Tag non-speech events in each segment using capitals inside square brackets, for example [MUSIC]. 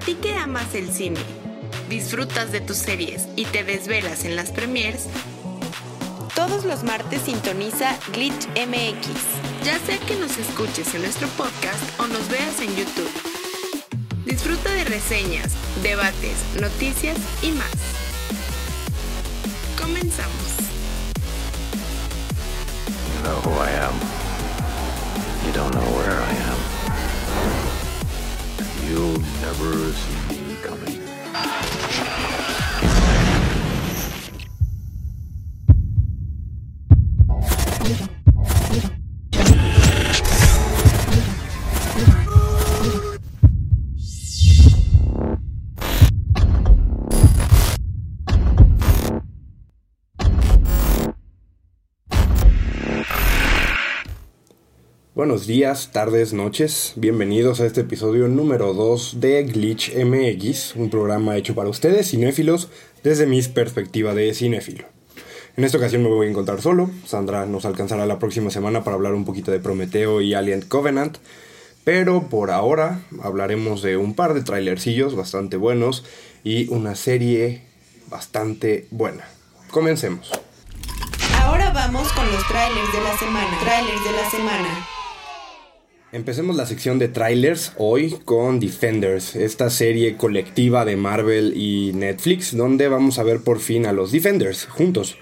ti que amas el cine, disfrutas de tus series y te desvelas en las premiers, todos los martes sintoniza Glitch MX, ya sea que nos escuches en nuestro podcast o nos veas en YouTube. Disfruta de reseñas, debates, noticias y más. Comenzamos. You know who I am. You don't know whatever, she'd be coming. Días, tardes, noches. Bienvenidos a este episodio número 2 de Glitch MX, un programa hecho para ustedes, cinéfilos, desde mi perspectiva de cinéfilo. En esta ocasión me voy a encontrar solo. Sandra nos alcanzará la próxima semana para hablar un poquito de Prometeo y Alien Covenant. Pero por ahora hablaremos de un par de trailercillos bastante buenos y una serie bastante buena. Comencemos. Ahora vamos con los trailers de la semana. Trailers de la semana. Empecemos la sección de trailers hoy con Defenders, esta serie colectiva de Marvel y Netflix, donde vamos a ver por fin a los Defenders juntos.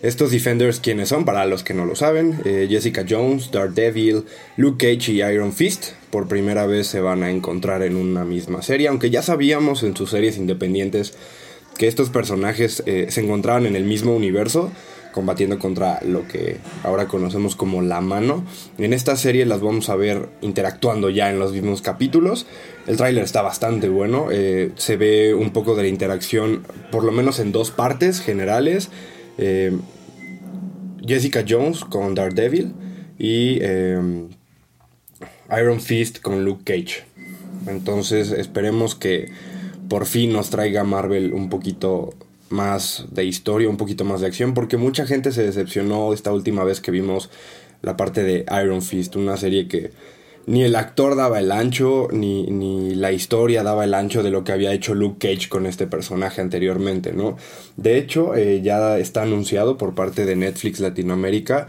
Estos Defenders, ¿quiénes son? Para los que no lo saben, eh, Jessica Jones, Daredevil, Luke Cage y Iron Fist, por primera vez se van a encontrar en una misma serie, aunque ya sabíamos en sus series independientes que estos personajes eh, se encontraban en el mismo universo, combatiendo contra lo que ahora conocemos como la mano. En esta serie las vamos a ver interactuando ya en los mismos capítulos. El tráiler está bastante bueno, eh, se ve un poco de la interacción, por lo menos en dos partes generales. Eh, Jessica Jones con Daredevil y eh, Iron Fist con Luke Cage. Entonces esperemos que por fin nos traiga Marvel un poquito más de historia, un poquito más de acción, porque mucha gente se decepcionó esta última vez que vimos la parte de Iron Fist, una serie que ni el actor daba el ancho, ni, ni, la historia daba el ancho de lo que había hecho Luke Cage con este personaje anteriormente, ¿no? De hecho, eh, ya está anunciado por parte de Netflix Latinoamérica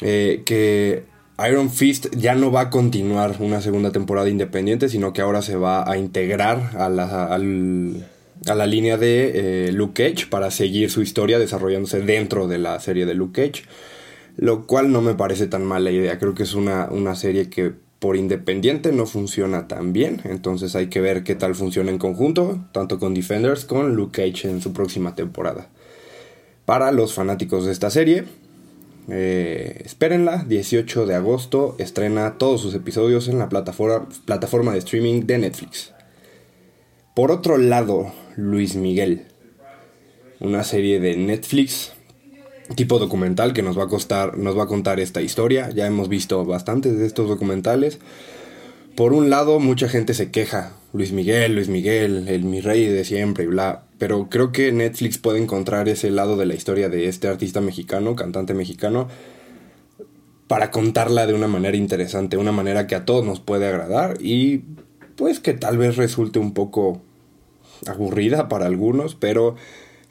eh, que Iron Fist ya no va a continuar una segunda temporada independiente, sino que ahora se va a integrar a la, al, a la línea de eh, Luke Cage para seguir su historia desarrollándose dentro de la serie de Luke Cage. Lo cual no me parece tan mala idea. Creo que es una, una serie que por independiente no funciona tan bien. Entonces hay que ver qué tal funciona en conjunto, tanto con Defenders con Luke Cage en su próxima temporada. Para los fanáticos de esta serie, eh, espérenla, 18 de agosto estrena todos sus episodios en la plataforma, plataforma de streaming de Netflix. Por otro lado, Luis Miguel, una serie de Netflix tipo documental que nos va a costar, nos va a contar esta historia. Ya hemos visto bastantes de estos documentales. Por un lado, mucha gente se queja, Luis Miguel, Luis Miguel, el mi rey de siempre y bla. Pero creo que Netflix puede encontrar ese lado de la historia de este artista mexicano, cantante mexicano, para contarla de una manera interesante, una manera que a todos nos puede agradar y pues que tal vez resulte un poco aburrida para algunos, pero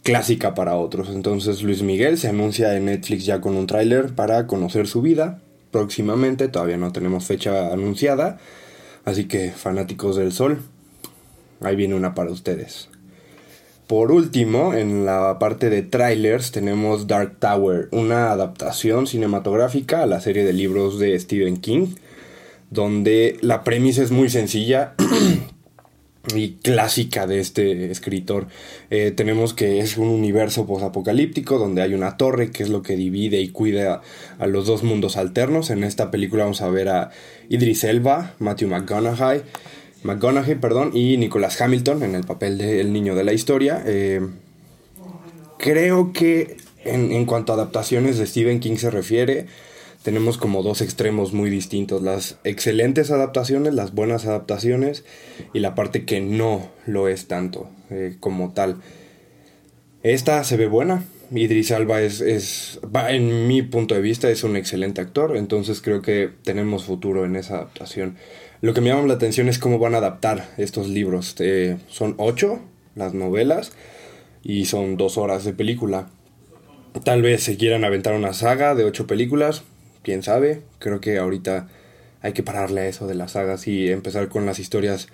clásica para otros. Entonces Luis Miguel se anuncia en Netflix ya con un tráiler para conocer su vida próximamente, todavía no tenemos fecha anunciada, así que fanáticos del sol, ahí viene una para ustedes. Por último, en la parte de trailers tenemos Dark Tower, una adaptación cinematográfica a la serie de libros de Stephen King, donde la premisa es muy sencilla [CLEARS THROAT] y clásica de este escritor. Eh, tenemos que es un universo posapocalíptico donde hay una torre que es lo que divide y cuida a los dos mundos alternos. En esta película vamos a ver a Idris Elba, Matthew McConaughey, McConaughey perdón, y Nicholas Hamilton en el papel del niño de la historia. Eh, creo que en, en cuanto a adaptaciones de Stephen King se refiere, tenemos como dos extremos muy distintos, las excelentes adaptaciones, las buenas adaptaciones y la parte que no lo es tanto eh, como tal. Esta se ve buena, Idris Alba es, es en mi punto de vista, es un excelente actor, entonces creo que tenemos futuro en esa adaptación. Lo que me llama la atención es cómo van a adaptar estos libros. Eh, son ocho las novelas y son dos horas de película. Tal vez se quieran aventar una saga de ocho películas, quién sabe. Creo que ahorita hay que pararle a eso de las sagas y empezar con las historias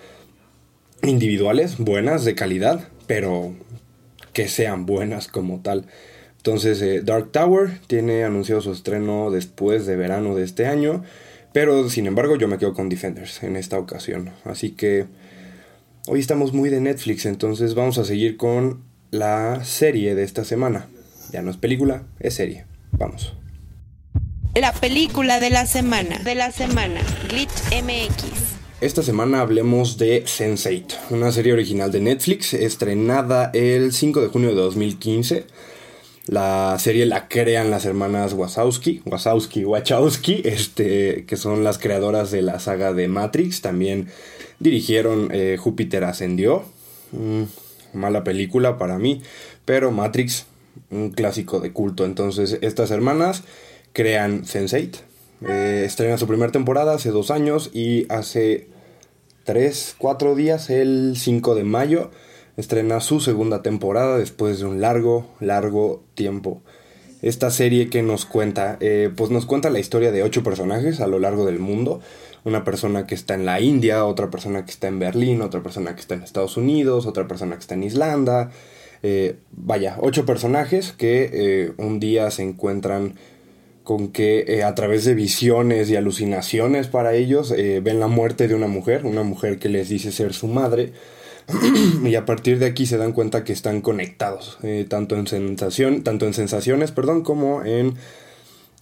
individuales, buenas, de calidad, pero que sean buenas como tal. Entonces, eh, Dark Tower tiene anunciado su estreno después de verano de este año. Pero sin embargo yo me quedo con Defenders en esta ocasión. Así que hoy estamos muy de Netflix, entonces vamos a seguir con la serie de esta semana. Ya no es película, es serie. Vamos. La película de la semana. De la semana. Glitch MX. Esta semana hablemos de Sense8, una serie original de Netflix estrenada el 5 de junio de 2015 la serie la crean las hermanas Wazowski, Wazowski, Wachowski, este, que son las creadoras de la saga de Matrix. También dirigieron eh, Júpiter Ascendió. Mm, mala película para mí, pero Matrix, un clásico de culto. Entonces, estas hermanas crean Sense8. Eh, estrena su primera temporada hace dos años y hace tres, cuatro días, el 5 de mayo, estrena su segunda temporada después de un largo, largo tiempo. Esta serie que nos cuenta, eh, pues nos cuenta la historia de ocho personajes a lo largo del mundo. Una persona que está en la India, otra persona que está en Berlín, otra persona que está en Estados Unidos, otra persona que está en Islanda. Eh, vaya, ocho personajes que un día se encuentran con que a través de visiones y alucinaciones para ellos ven la muerte de una mujer, una mujer que les dice ser su madre, [CLEARS THROAT] y a partir de aquí se dan cuenta que están conectados, eh, tanto, en sensación, tanto en sensaciones perdón, como en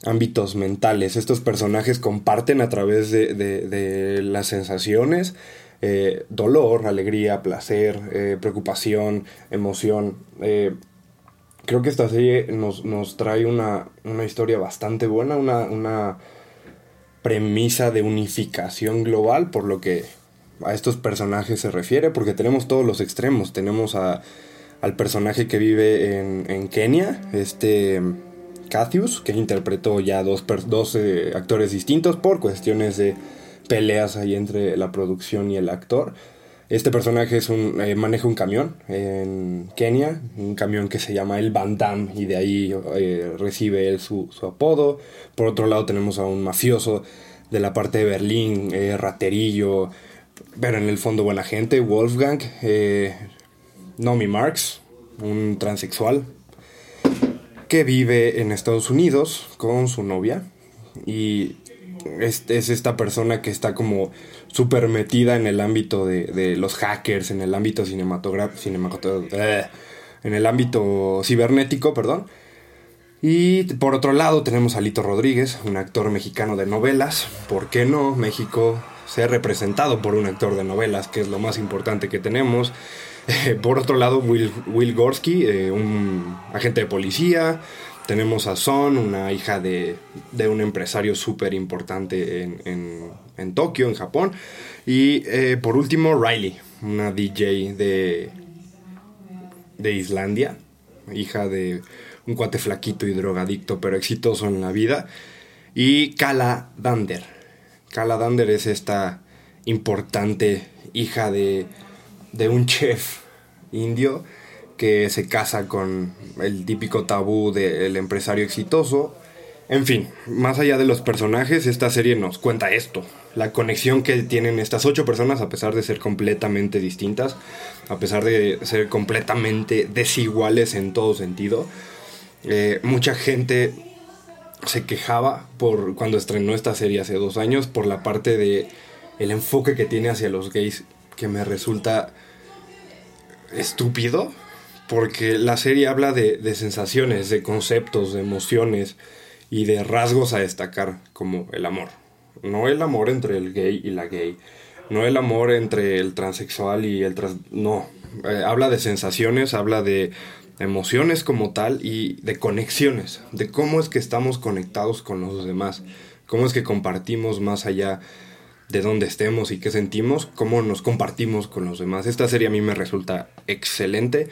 ámbitos mentales. Estos personajes comparten a través de, las sensaciones eh, dolor, alegría, placer, eh, preocupación, emoción. Creo que esta serie nos, nos trae una, una, historia bastante buena, una, una premisa de unificación global, por lo que a estos personajes se refiere, porque tenemos todos los extremos. Tenemos a, al personaje que vive en, Kenia, este Cathius, que interpretó ya dos, dos eh, actores distintos por cuestiones de peleas ahí entre la producción y el actor. Este personaje es un, eh, maneja un camión en Kenia, un camión que se llama el Van y de ahí eh, recibe él su, su, apodo. Por otro lado tenemos a un mafioso de la parte de Berlín, raterillo, pero en el fondo buena gente, Wolfgang, eh, Nomi Marx, un transexual que vive en Estados Unidos con su novia y es, esta persona que está como súper metida en el ámbito de, los hackers, en el ámbito cinematográfico, eh, en el ámbito cibernético, perdón. Y por otro lado tenemos a Lito Rodríguez, un actor mexicano de novelas. ¿Por qué no? México ser representado por un actor de novelas, que es lo más importante que tenemos. [LAUGHS] Eh, por otro lado, Will, Will Gorsky, eh, un agente de policía. Tenemos a Son, una hija de, de un empresario súper importante en, en, Tokio, en Japón. Y eh, por último, Riley, una DJ de, de Islandia, hija de un cuate flaquito y drogadicto, pero exitoso en la vida. Y Kala Dander, Dander es esta importante hija de, de un chef indio que se casa con el típico tabú del empresario exitoso. En fin, más allá de los personajes, esta serie nos cuenta esto, la conexión que tienen estas ocho personas a pesar de ser completamente distintas, a pesar de ser completamente desiguales en todo sentido. Eh, mucha gente se quejaba por cuando estrenó esta serie hace dos años por la parte de el enfoque que tiene hacia los gays que me resulta estúpido porque la serie habla de, de sensaciones, de conceptos, de emociones y de rasgos a destacar como el amor. No el amor entre el gay y la gay, no el amor entre el transexual y el trans... No, eh, habla de sensaciones, habla de emociones como tal y de conexiones, de cómo es que estamos conectados con los demás, cómo es que compartimos más allá de dónde estemos y qué sentimos, cómo nos compartimos con los demás. Esta serie a mí me resulta excelente.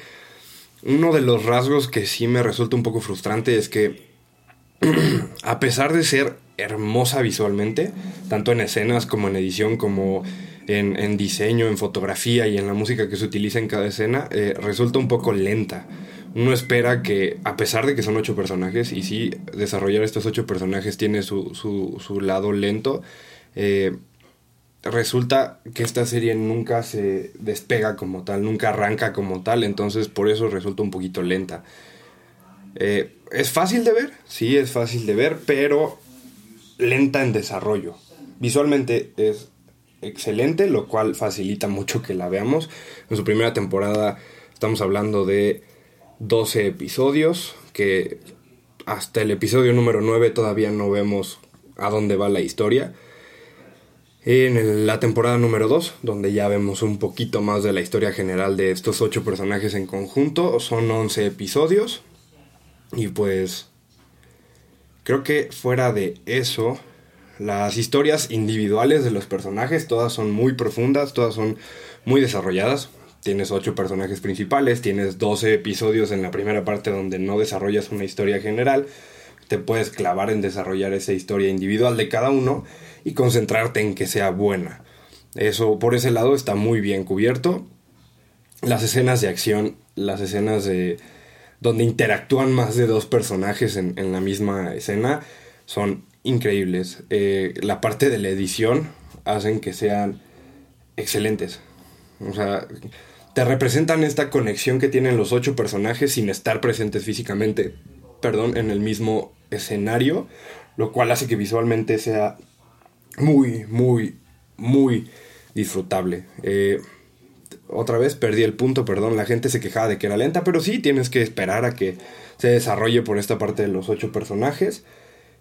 Uno de los rasgos que sí me resulta un poco frustrante es que [CLEARS THROAT] a pesar de ser hermosa visualmente, tanto en escenas como en edición, como en, diseño, en fotografía y en la música que se utiliza en cada escena, eh, resulta un poco lenta. Uno espera que, a pesar de que son ocho personajes, y sí, desarrollar estos ocho personajes tiene su, su, lado lento, eh, resulta que esta serie nunca se despega como tal, nunca arranca como tal, entonces por eso resulta un poquito lenta. Eh, es fácil de ver, sí, es fácil de ver, pero lenta en desarrollo. Visualmente es excelente, lo cual facilita mucho que la veamos. En su primera temporada estamos hablando de 12 episodios, que hasta el episodio número 9 todavía no vemos a dónde va la historia. En la temporada número 2, donde ya vemos un poquito más de la historia general de estos 8 personajes en conjunto, son 11 episodios. Y pues creo que fuera de eso, las historias individuales de los personajes, todas son muy profundas, todas son muy desarrolladas. Tienes ocho personajes principales, tienes 12 episodios en la primera parte donde no desarrollas una historia general. Te puedes clavar en desarrollar esa historia individual de cada uno y concentrarte en que sea buena. Eso por ese lado está muy bien cubierto. Las escenas de acción, las escenas de donde interactúan más de dos personajes en, la misma escena son increíbles. Eh, la parte de la edición hacen que sean excelentes. O sea, te representan esta conexión que tienen los ocho personajes sin estar presentes físicamente, perdón, en el mismo escenario, lo cual hace que visualmente sea muy, muy, muy disfrutable. Eh, otra vez perdí el punto, perdón, la gente se quejaba de que era lenta, pero sí, tienes que esperar a que se desarrolle por esta parte de los ocho personajes.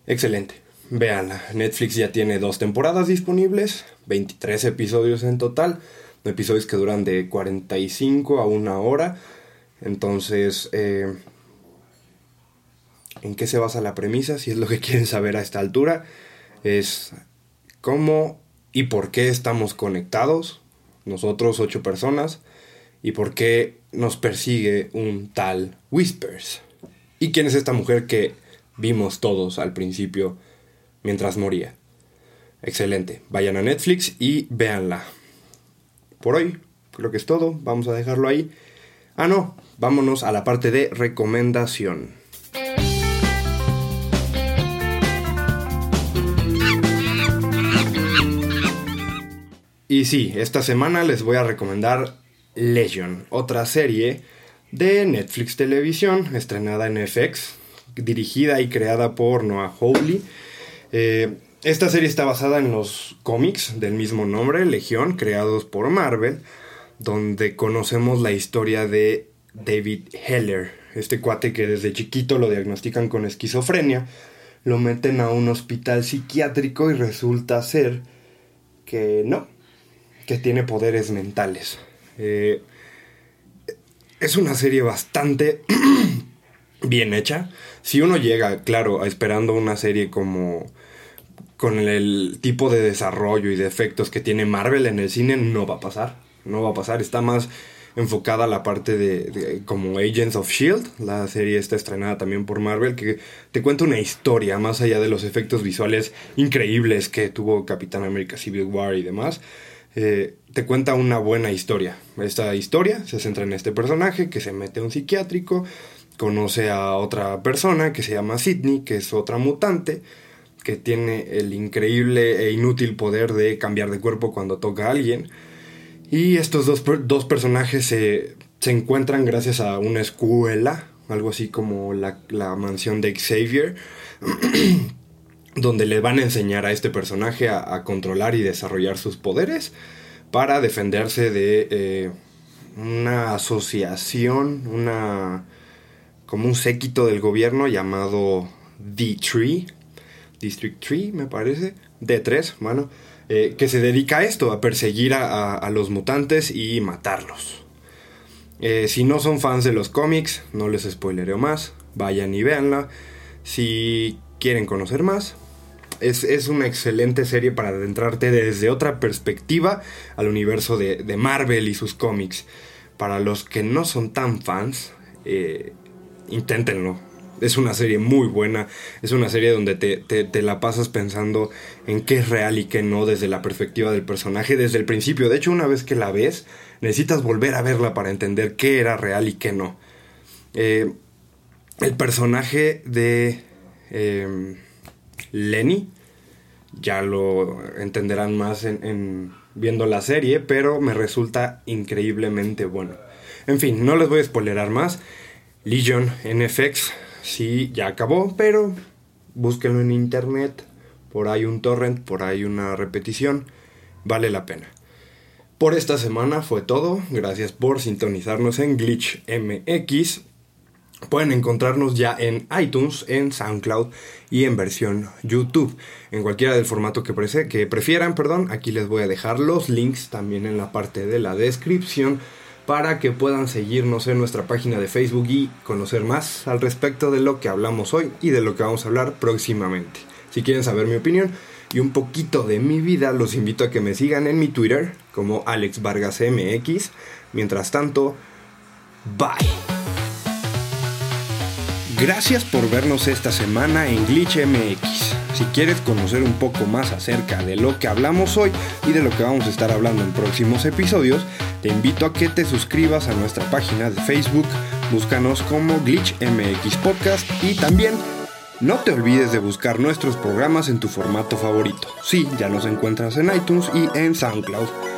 Excelente. Veanla, Netflix ya tiene dos temporadas disponibles, 23 episodios en total, episodios que duran de 45 a una hora. Entonces, eh, ¿en qué se basa la premisa? Si es lo que quieren saber a esta altura, es cómo y por qué estamos conectados, nosotros ocho personas, y por qué nos persigue un tal Whispers. ¿Y quién es esta mujer que vimos todos al principio? mientras moría. Excelente. Vayan a Netflix y véanla. Por hoy, creo que es todo. Vamos a dejarlo ahí. Ah, no. Vámonos a la parte de recomendación. Y sí, esta semana les voy a recomendar Legion, otra serie de Netflix Televisión, estrenada en FX, dirigida y creada por Noah Hawley. Eh, esta serie está basada en los cómics del mismo nombre, Legión, creados por Marvel, donde conocemos la historia de David Heller, este cuate que desde chiquito lo diagnostican con esquizofrenia, lo meten a un hospital psiquiátrico y resulta ser que no, que tiene poderes mentales. Eh, es una serie bastante [CLEARS THROAT] bien hecha. Si uno llega, claro, esperando una serie como con el tipo de desarrollo y de efectos que tiene Marvel en el cine, no va a pasar. No va a pasar. Está más enfocada a la parte de, como Agents of Shield. La serie está estrenada también por Marvel, que te cuenta una historia más allá de los efectos visuales increíbles que tuvo Capitán América Civil War y demás. Eh, te cuenta una buena historia. Esta historia se centra en este personaje que se mete a un psiquiátrico, conoce a otra persona que se llama Sidney, que es otra mutante que tiene el increíble e inútil poder de cambiar de cuerpo cuando toca a alguien. Y estos dos, dos personajes se, se, encuentran gracias a una escuela, algo así como la, la mansión de Xavier, [CLEARS THROAT] donde le van a enseñar a este personaje a, controlar y desarrollar sus poderes para defenderse de eh, una asociación, una como un séquito del gobierno llamado The Tree, District 3, me parece, D3, bueno, eh, que se dedica a esto, a perseguir a, los mutantes y matarlos. Eh, si no son fans de los cómics, no les spoilereo más, vayan y véanla. Si quieren conocer más, es, una excelente serie para adentrarte desde otra perspectiva al universo de, de Marvel y sus cómics. Para los que no son tan fans, eh, inténtenlo. Es una serie muy buena, es una serie donde te, te, la pasas pensando en qué es real y qué no desde la perspectiva del personaje desde el principio. De hecho, una vez que la ves, necesitas volver a verla para entender qué era real y qué no. Eh, el personaje de eh, Lenny, ya lo entenderán más en, viendo la serie, pero me resulta increíblemente bueno. En fin, no les voy a spoilerar más. Legion NFX sí ya acabó, pero búsquenlo en internet. Por ahí un torrent, por ahí una repetición. Vale la pena. Por esta semana fue todo. Gracias por sintonizarnos en Glitch MX. Pueden encontrarnos ya en iTunes, en SoundCloud y en versión YouTube. En cualquiera del formato que, prefieran, perdón. Aquí les voy a dejar los links también en la parte de la descripción para que puedan seguirnos en nuestra página de Facebook y conocer más al respecto de lo que hablamos hoy y de lo que vamos a hablar próximamente. Si quieren saber mi opinión y un poquito de mi vida, los invito a que me sigan en mi Twitter como Alex Vargas MX. Mientras tanto, bye. Gracias por vernos esta semana en Glitch MX. Si quieres conocer un poco más acerca de lo que hablamos hoy y de lo que vamos a estar hablando en próximos episodios, te invito a que te suscribas a nuestra página de Facebook, búscanos como Glitch MX Podcast y también no te olvides de buscar nuestros programas en tu formato favorito. Sí, ya nos encuentras en iTunes y en SoundCloud.